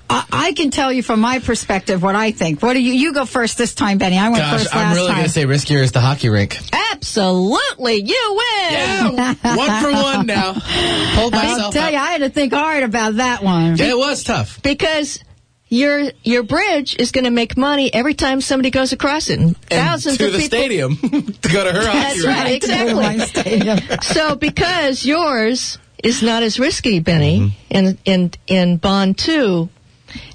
Speaker 1: I, I can tell you from my perspective what I think. What do you? You go first this time, Benny. I went
Speaker 8: Gosh,
Speaker 1: first
Speaker 8: I'm really going to say riskier is the hockey rink.
Speaker 2: Absolutely, you win.
Speaker 8: Yeah, one for one now. Hold myself.
Speaker 1: I'll
Speaker 8: myself
Speaker 1: tell
Speaker 8: up.
Speaker 1: you, I had to think hard about that one.
Speaker 8: Yeah, it was tough.
Speaker 2: because your your bridge is going to make money every time somebody goes across it. And thousands
Speaker 8: to
Speaker 2: of
Speaker 8: the
Speaker 2: people.
Speaker 8: stadium to go to her hockey
Speaker 2: That's right,
Speaker 1: To go to my
Speaker 2: exactly. so because yours is not as risky, Benny, mm-hmm. in in in bond two,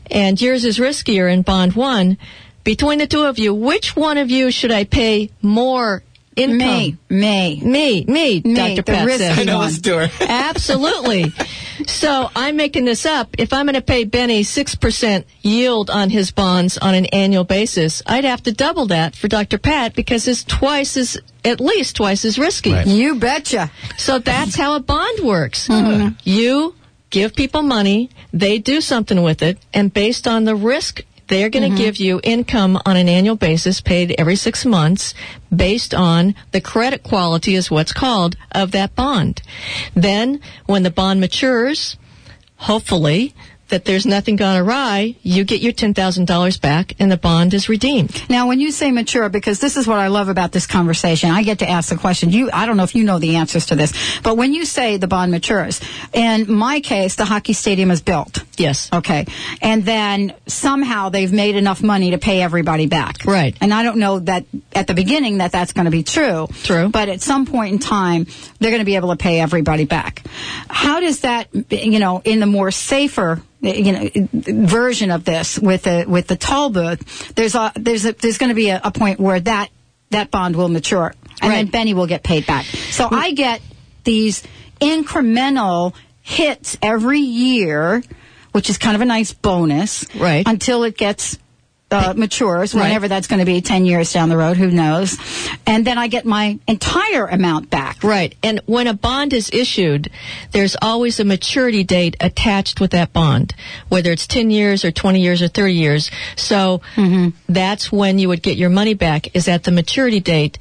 Speaker 2: and yours is riskier in bond one, between the two of you, which one of you should I pay more income.
Speaker 1: Me, me,
Speaker 2: me, me,
Speaker 1: Me,
Speaker 2: Dr.
Speaker 1: the
Speaker 2: Pat
Speaker 1: risky
Speaker 2: says.
Speaker 1: I know one.
Speaker 8: this tour.
Speaker 2: Absolutely. so I'm making this up. If I'm going to pay Benny 6% yield on his bonds on an annual basis, I'd have to double that for Dr. Pat because it's twice as, at least twice as risky.
Speaker 8: Right.
Speaker 1: You betcha.
Speaker 2: So that's how a bond works.
Speaker 1: Mm-hmm.
Speaker 2: You give people money, they do something with it, and based on the risk, they're going to
Speaker 1: Mm-hmm.
Speaker 2: give you income on an annual basis paid every six months based on the credit quality is what's called of that bond. Then when the bond matures, hopefully that there's nothing gone awry, you get your $10,000 back and the bond is redeemed.
Speaker 1: Now, when you say mature, because this is what I love about this conversation, I get to ask the question. You, I don't know if you know the answers to this, but when you say the bond matures, in my case, the hockey stadium is built.
Speaker 2: Yes.
Speaker 1: Okay. And then somehow they've made enough money to pay everybody back.
Speaker 2: Right.
Speaker 1: And I don't know that at the beginning that that's going to be true.
Speaker 2: True.
Speaker 1: But at some point in time, they're going to be able to pay everybody back. How does that, you know, in the more safer, you know, version of this with the with the toll booth, there's a there's a there's going to be a, a point where that that bond will mature, and then Benny will get paid back. So hmm. I get these incremental hits every year, which is kind of a nice bonus,
Speaker 2: Right.
Speaker 1: Until it gets uh, matures,
Speaker 2: Right.
Speaker 1: whenever that's going to be, ten years down the road, who knows? And then I get my entire amount back.
Speaker 2: Right. And when a bond is issued, there's always a maturity date attached with that bond, whether it's 10 years or 20 years or 30 years. So that's when you would get your money back is at the maturity date.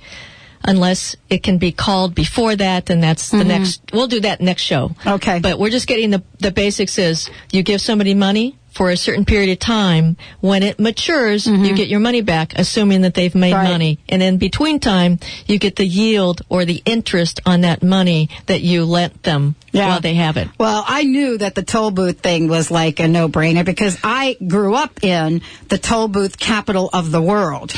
Speaker 2: Unless it can be called before that, then that's the mm-hmm. next. We'll do that next show.
Speaker 1: Okay.
Speaker 2: But we're just getting the the basics. Is you give somebody money for a certain period of time. When it matures, you mm-hmm. get your money back, assuming that they've made
Speaker 1: Right.
Speaker 2: money. And in between time, you get the yield or the interest on that money that you lent them
Speaker 1: Yeah.
Speaker 2: while they have it.
Speaker 1: Well, I knew that the toll booth thing was like a no-brainer because I grew up in the toll booth capital of the world.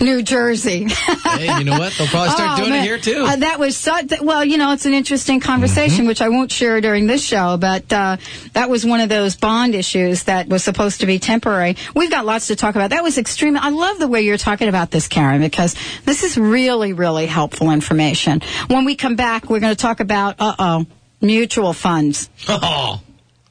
Speaker 1: New Jersey.
Speaker 8: hey, you know what? They'll probably start
Speaker 1: Oh,
Speaker 8: doing
Speaker 1: man.
Speaker 8: it here too.
Speaker 1: Uh, that was such. Well, you know, it's an interesting conversation, which I won't share during this show. But uh, that was one of those bond issues that was supposed to be temporary. We've got lots to talk about. That was extreme. I love the way you're talking about this, Karen, because this is really, really helpful information. When we come back, we're going to talk about uh oh mutual funds.
Speaker 8: Oh,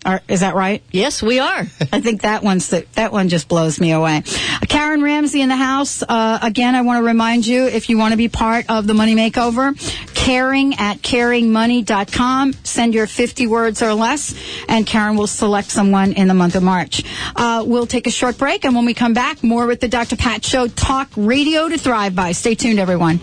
Speaker 1: Are, is that right?
Speaker 2: Yes, we are.
Speaker 1: I think that one's the, that one just blows me away. Karen Ramsey in the house. Uh, again, I want to remind you if you want to be part of the Money Makeover, caring at caringmoney.com. Send your 50 words or less, and Karen will select someone in the month of March. Uh, we'll take a short break, and when we come back, more with the Dr. Pat Show. Talk radio to thrive by. Stay tuned, everyone.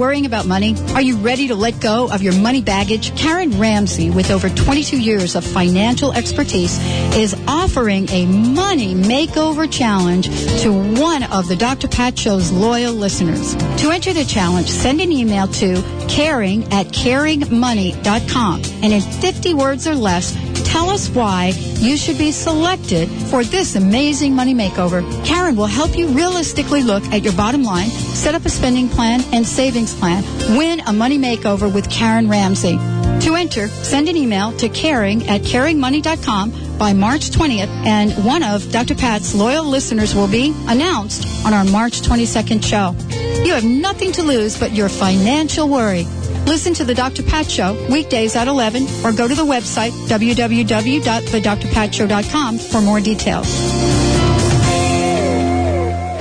Speaker 1: Worrying about money? Are you ready to let go of your money baggage? Karen Ramsey, with over 22 years of financial expertise, is offering a money makeover challenge to one of the Dr. Pat Show's loyal listeners. To enter the challenge, send an email to caring at caringmoney.com and in 50 words or less, tell us why you should be selected for this amazing money makeover. Karen will help you realistically look at your bottom line, set up a spending plan and savings plan, win a money makeover with Karen Ramsey. To enter, send an email to caring at caringmoney.com by March 20th, and one of Dr. Pat's loyal listeners will be announced on our March 22nd show. You have nothing to lose but your financial worry. Listen to The Dr. Pat Show weekdays at 11 or go to the website www.thedrpatshow.com for more details.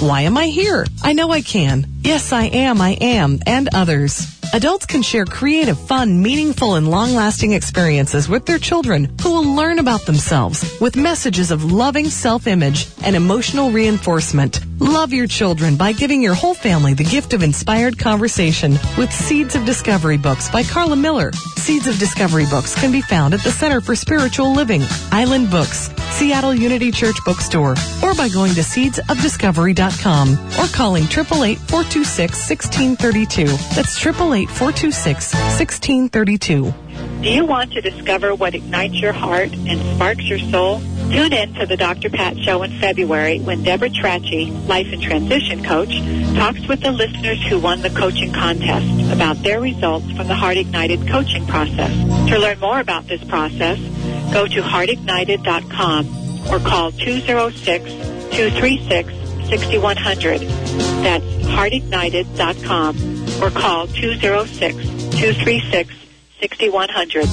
Speaker 11: Why Am I Here? I Know I Can, Yes I Am, I Am, and others. adults can share creative, fun, meaningful, and long-lasting experiences with their children who will learn about themselves with messages of loving self-image and emotional reinforcement. Love your children by giving your whole family the gift of inspired conversation with Seeds of Discovery books by Carla Miller. Seeds of Discovery books can be found at the Center for Spiritual Living, Island Books, Seattle Unity Church Bookstore, or by going to seedsofdiscovery.com or calling 888-426-1632. That's 888-426-1632.
Speaker 4: Do you want to discover what ignites your heart and sparks your soul? Tune in to the Dr. Pat Show in February when Deborah Trachy, life and transition coach, talks with the listeners who won the coaching contest about their results from the Heart Ignited coaching process. To learn more about this process, go to heartignited.com or call 206-236-6100. That's heartignited.com or call 206-236-6100.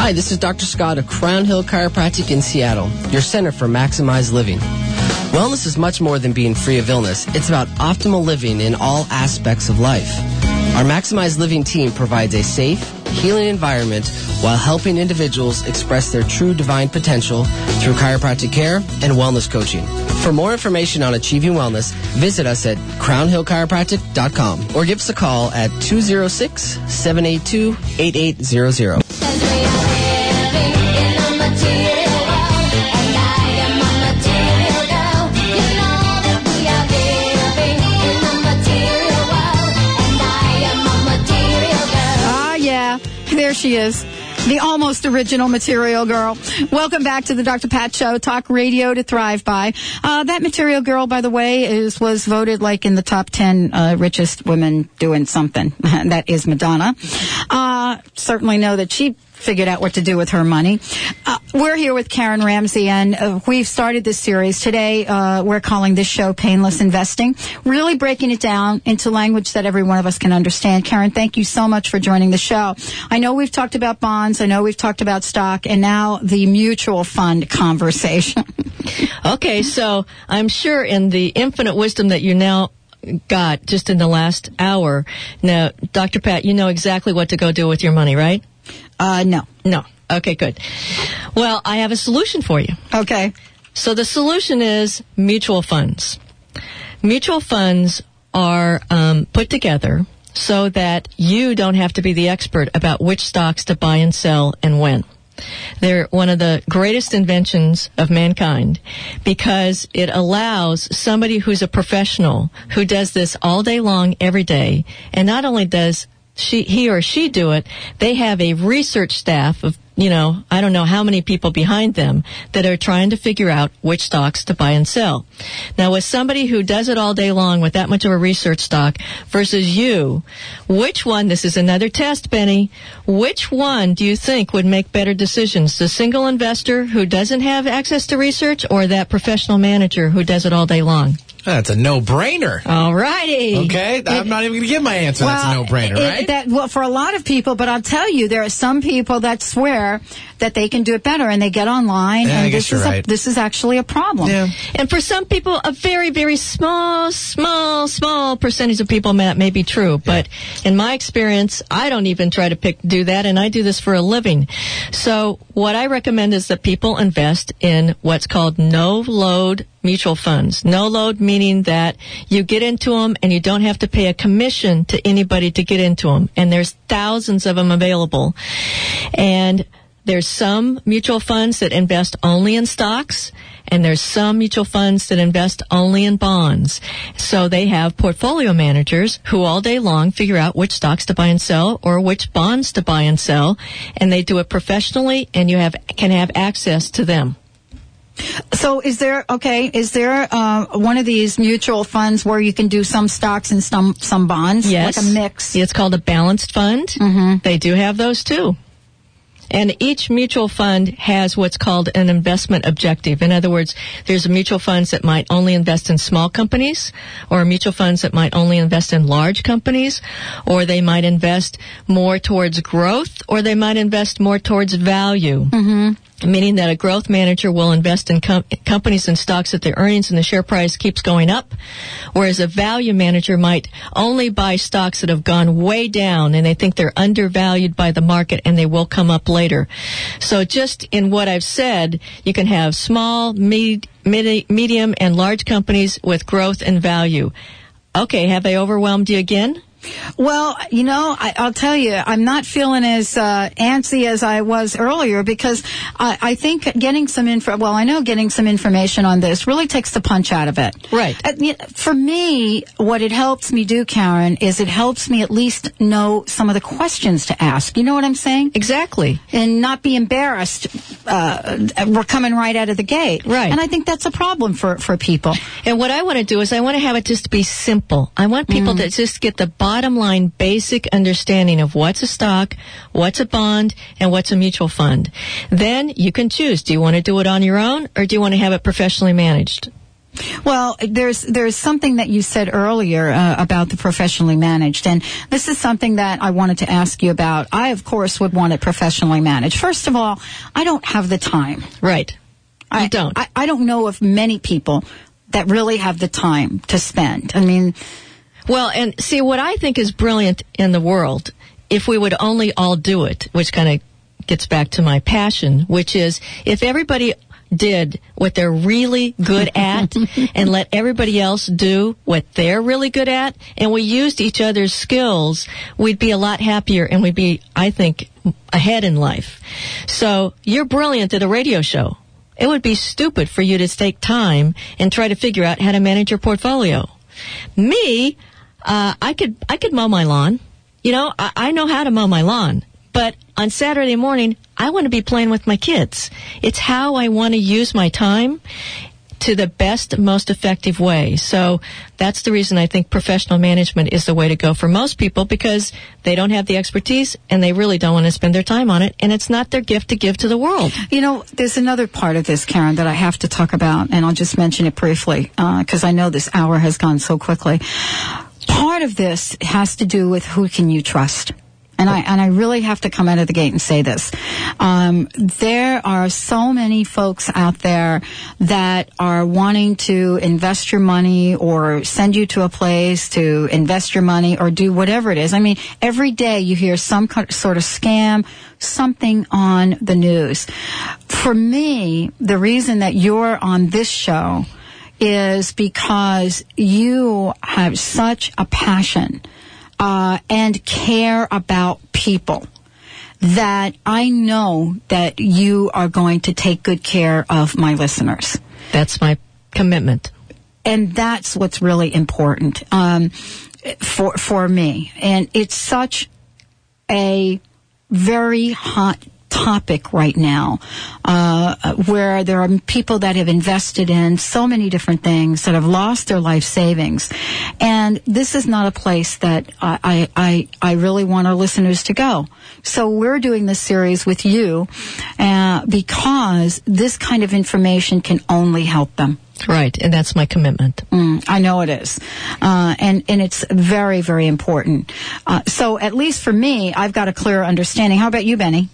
Speaker 12: Hi, this is Dr. Scott of Crown Hill Chiropractic in Seattle, your center for maximized living. Wellness is much more than being free of illness. It's about optimal living in all aspects of life. Our Maximized Living team provides a safe, healing environment while helping individuals express their true divine potential through chiropractic care and wellness coaching. For more information on achieving wellness, visit us at crownhillchiropractic.com or give us a call at 206-782-8800.
Speaker 1: She is. The almost original material girl. Welcome back to the Dr. Pat Show, talk radio to thrive by. Uh, that material girl, by the way, is was voted like in the top 10 uh, richest women doing something. that is Madonna. Uh, certainly know that she figured out what to do with her money. Uh, we're here with Karen Ramsey, and uh, we've started this series today. Uh, we're calling this show "Painless Investing," really breaking it down into language that every one of us can understand. Karen, thank you so much for joining the show. I know we've talked about bonds, I know we've talked about stock, and now the mutual fund conversation.
Speaker 2: Okay, so I'm sure in the infinite wisdom that you now got just in the last hour, now, Dr. Pat, you know exactly what to go do with your money, right?
Speaker 1: Uh, no.
Speaker 2: No. Okay, good. Well, I have a solution for you.
Speaker 1: Okay.
Speaker 2: So the solution is mutual funds. Mutual funds are um, put together so that you don't have to be the expert about which stocks to buy and sell and when. They're one of the greatest inventions of mankind because it allows somebody who's a professional who does this all day long, every day, and not only does she, he or she do it, they have a research staff of, you know, I don't know how many people behind them that are trying to figure out which stocks to buy and sell. Now, with somebody who does it all day long with that much of a research stock versus you, which one, this is another test, Benny, which one do you think would make better decisions? The single investor who doesn't have access to research or that professional manager who does it all day long?
Speaker 8: That's a no-brainer.
Speaker 2: All righty.
Speaker 8: Okay, I'm not even going to give my answer. That's a no-brainer,
Speaker 1: it-
Speaker 8: right?
Speaker 1: That well, for a lot of people, but I'll tell you, there are some people that swear that they can do it better, and they get online,
Speaker 2: Yeah,
Speaker 1: and this is
Speaker 2: right.
Speaker 1: a, this is actually a problem.
Speaker 2: And for some people, a very, very small, small, small percentage of people that may be true. But in my experience, I don't even try to pick, do that, and I do this for a living. So what I recommend is that people invest in what's called no load mutual funds. No load meaning that you get into them and you don't have to pay a commission to anybody to get into them. And there's thousands of them available. And there's some mutual funds that invest only in stocks, and there's some mutual funds that invest only in bonds. So they have portfolio managers who all day long figure out which stocks to buy and sell or which bonds to buy and sell, and they do it professionally, and you have can have access to them.
Speaker 1: So, is there okay? Is there uh, one of these mutual funds where you can do some stocks and some some bonds,
Speaker 2: Yes.
Speaker 1: like a mix?
Speaker 2: It's called a balanced fund. Mm-hmm. They do have those too. And each mutual fund has what's called an investment objective. In other words, there's mutual funds that might only invest in small companies, or mutual funds that might only invest in large companies, or they might invest more towards growth, or they might invest more towards value.
Speaker 1: Mm-hmm.
Speaker 2: Meaning that a growth manager will invest in com- companies and stocks that their earnings and the share price keeps going up, whereas a value manager might only buy stocks that have gone way down and they think they're undervalued by the market and they will come up later. So just in what I've said, you can have small, mid, mid, medium, and large companies with growth and value. Okay, have I overwhelmed you again?
Speaker 1: Well, you know, I, I'll tell you, I'm not feeling as uh, antsy as I was earlier because I, I think getting some info. Well, I know getting some information on this really takes the punch out of it.
Speaker 2: Right.
Speaker 1: Uh, For me, what it helps me do, Karen, is it helps me at least know some of the questions to ask. You know what I'm saying?
Speaker 2: Exactly.
Speaker 1: And not be embarrassed. Uh, we're coming right out of the gate.
Speaker 2: Right.
Speaker 1: And I think that's a problem for for people.
Speaker 2: And what I want to do is I want to have it just be simple. I want people
Speaker 1: Mm.
Speaker 2: to just get the bottom line basic understanding of what's a stock, what's a bond, and what's a mutual fund. Then you can choose. Do you want to do it on your own or do you want to have it professionally managed?
Speaker 1: Well, there's there's something that you said earlier uh, about the professionally managed, and this is something that I wanted to ask you about. I, of course, would want it professionally managed. First of all, I don't have the time.
Speaker 2: Right.
Speaker 1: I don't. I, I don't know of many people that really have the time to spend. I mean,
Speaker 2: Well, and see, what I think is brilliant in the world, if we would only all do it, which kind of gets back to my passion, which is if everybody did what they're really good at and let everybody else do what they're really good at and we used each other's skills, we'd be a lot happier and we'd be, I think, ahead in life. So you're brilliant at a radio show. It would be stupid for you to take time and try to figure out how to manage your portfolio. Me, uh, I could I could mow my lawn. You know, I, I know how to mow my lawn. But on Saturday morning, I want to be playing with my kids. It's how I want to use my time to the best, most effective way. So that's the reason I think professional management is the way to go for most people because they don't have the expertise and they really don't want to spend their time on it. And it's not their gift to give to the world.
Speaker 1: You know, there's another part of this, Karen, that I have to talk about, and I'll just mention it briefly because I know this hour has gone so quickly. Part of this has to do with who can you trust. And I and I really have to come out of the gate and say this. Um, there are so many folks out there that are wanting to invest your money or send you to a place to invest your money or do whatever it is. I mean, every day you hear some sort of scam, something on the news. For me, the reason that you're on this show is because you have such a passion uh, and care about people that I know that you are going to take good care of my listeners.
Speaker 2: That's my commitment.
Speaker 1: And that's what's really important um, for for me. And it's such a very hot topic right now, uh, where there are people that have invested in so many different things that have lost their life savings, and this is not a place that I I I really want our listeners to go. So we're doing this series with you, uh, because this kind of information can only help them.
Speaker 2: Right, and that's my commitment.
Speaker 1: Mm, I know it is, uh, and and it's very very important. Uh, so at least for me, I've got a clear understanding. How about you, Benny?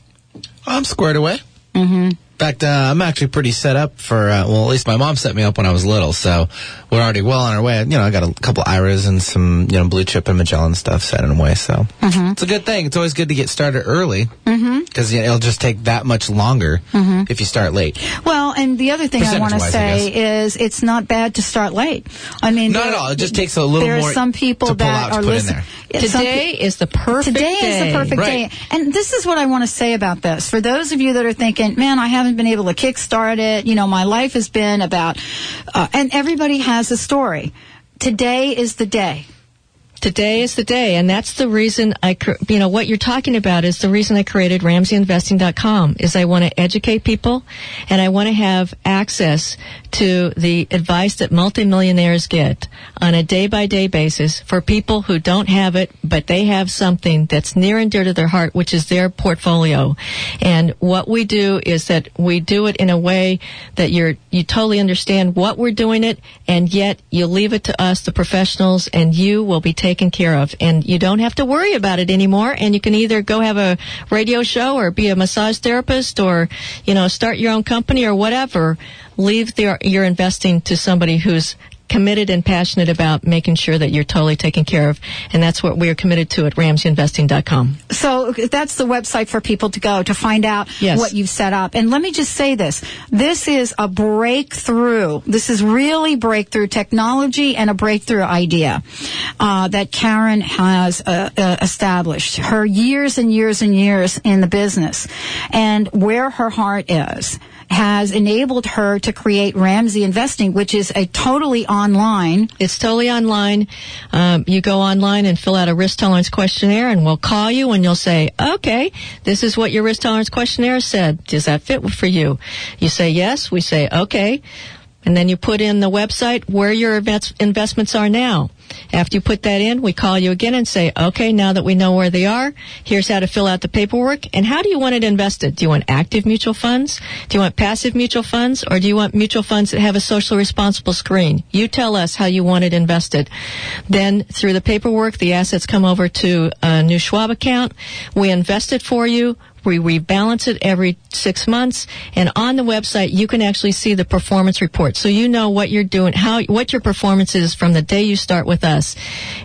Speaker 8: I'm squared away.
Speaker 1: Mm-hmm.
Speaker 8: In fact, uh, I'm actually pretty set up for, uh, well, at least my mom set me up when I was little, so we're already well on our way. You know, I got a couple IRAs and some, you know, blue chip and Magellan stuff set in a way, so
Speaker 1: Mm-hmm.
Speaker 8: it's a good thing. It's always good to get started early
Speaker 1: Mm-hmm.
Speaker 8: because you know, it'll just take that much longer
Speaker 1: Mhm.
Speaker 8: if you start late.
Speaker 1: Well, and the other thing I want to say is it's not bad to start late. I mean,
Speaker 8: Not
Speaker 1: there-
Speaker 8: at all. It just takes a little
Speaker 1: there
Speaker 8: more
Speaker 1: are some people
Speaker 8: to pull
Speaker 1: that
Speaker 8: out to
Speaker 1: are
Speaker 8: put in
Speaker 1: listening.
Speaker 8: there.
Speaker 2: Today is the perfect
Speaker 1: Today is the perfect
Speaker 2: Right.
Speaker 1: day. And this is what I want to say about this. For those of you that are thinking, man, I haven't been able to kickstart it. You know, my life has been about, uh, and everybody has a story. Today is the day.
Speaker 2: Today is the day, and that's the reason I, you know, what you're talking about is the reason I created RamseyInvesting.com. Is I want to educate people, and I want to have access to the advice that multimillionaires get on a day-by-day basis for people who don't have it, but they have something that's near and dear to their heart, which is their portfolio. And what we do is that we do it in a way that you're you totally understand what we're doing it, and yet you leave it to us, the professionals, and you will be taking taken care of. And you don't have to worry about it anymore. And you can either go have a radio show or be a massage therapist or, you know, start your own company or whatever. Leave the, your investing to somebody who's committed and passionate about making sure that you're totally taken care of. And that's what we are committed to at RamseyInvesting.com.
Speaker 1: So that's the website for people to go to find out
Speaker 2: Yes.
Speaker 1: what you've set up. And let me just say this. This is a breakthrough. This is really breakthrough technology and a breakthrough idea uh, that Karen has uh, uh, established. Her years and years and years in the business and where her heart is has enabled her to create Ramsey Investing, which is a totally online.
Speaker 2: It's totally online. Um, you go online and fill out a risk tolerance questionnaire, and we'll call you and you'll say, "Okay, this is what your risk tolerance questionnaire said. Does that fit for you?" You say yes. We say, "Okay." And then you put in the website where your invest- investments are now. After you put that in, we call you again and say, okay, now that we know where they are, here's how to fill out the paperwork. And how do you want it invested? Do you want active mutual funds? Do you want passive mutual funds? Or do you want mutual funds that have a socially responsible screen? You tell us how you want it invested. Then through the paperwork, the assets come over to a new Schwab account. We invest it for you. We rebalance it every six months, and on the website you can actually see the performance report, so you know what you're doing, how what your performance is from the day you start with us.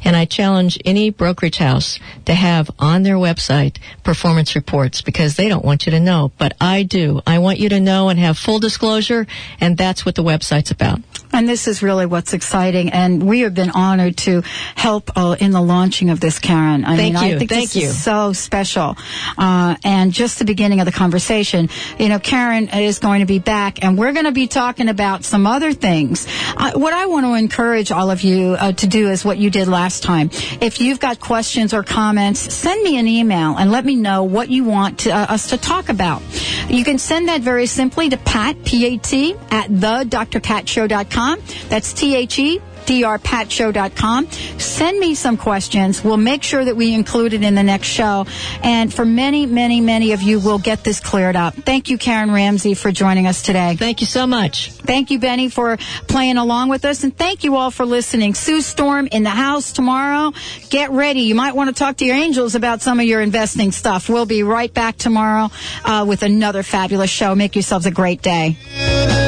Speaker 2: And I challenge any brokerage house to have on their website performance reports because they don't want you to know, but I do. I want you to know and have full disclosure, and that's what the website's about.
Speaker 1: And this is really what's exciting. And we have been honored to help uh, in the launching of this, Karen. I
Speaker 2: Thank
Speaker 1: mean,
Speaker 2: you.
Speaker 1: I think
Speaker 2: Thank
Speaker 1: this
Speaker 2: you.
Speaker 1: is so special. Uh, and just the beginning of the conversation, you know, Karen is going to be back and we're going to be talking about some other things. What I want to encourage all of you uh, to do is what you did last time. If you've got questions or comments, send me an email and let me know what you want to, uh, us to talk about. You can send that very simply to Pat, P-A-T, at thedrpatshow.com. That's T-H-E drpatshow.com. Send me some questions. We'll make sure that we include it in the next show. And for many, many, many of you, we'll get this cleared up. Thank you, Karen Ramsey, for joining us today.
Speaker 2: Thank you so much.
Speaker 1: Thank you, Benny, for playing along with us. And thank you all for listening. Sue Storm in the house tomorrow. Get ready. You might want to talk to your angels about some of your investing stuff. We'll be right back tomorrow uh, with another fabulous show. Make yourselves a great day.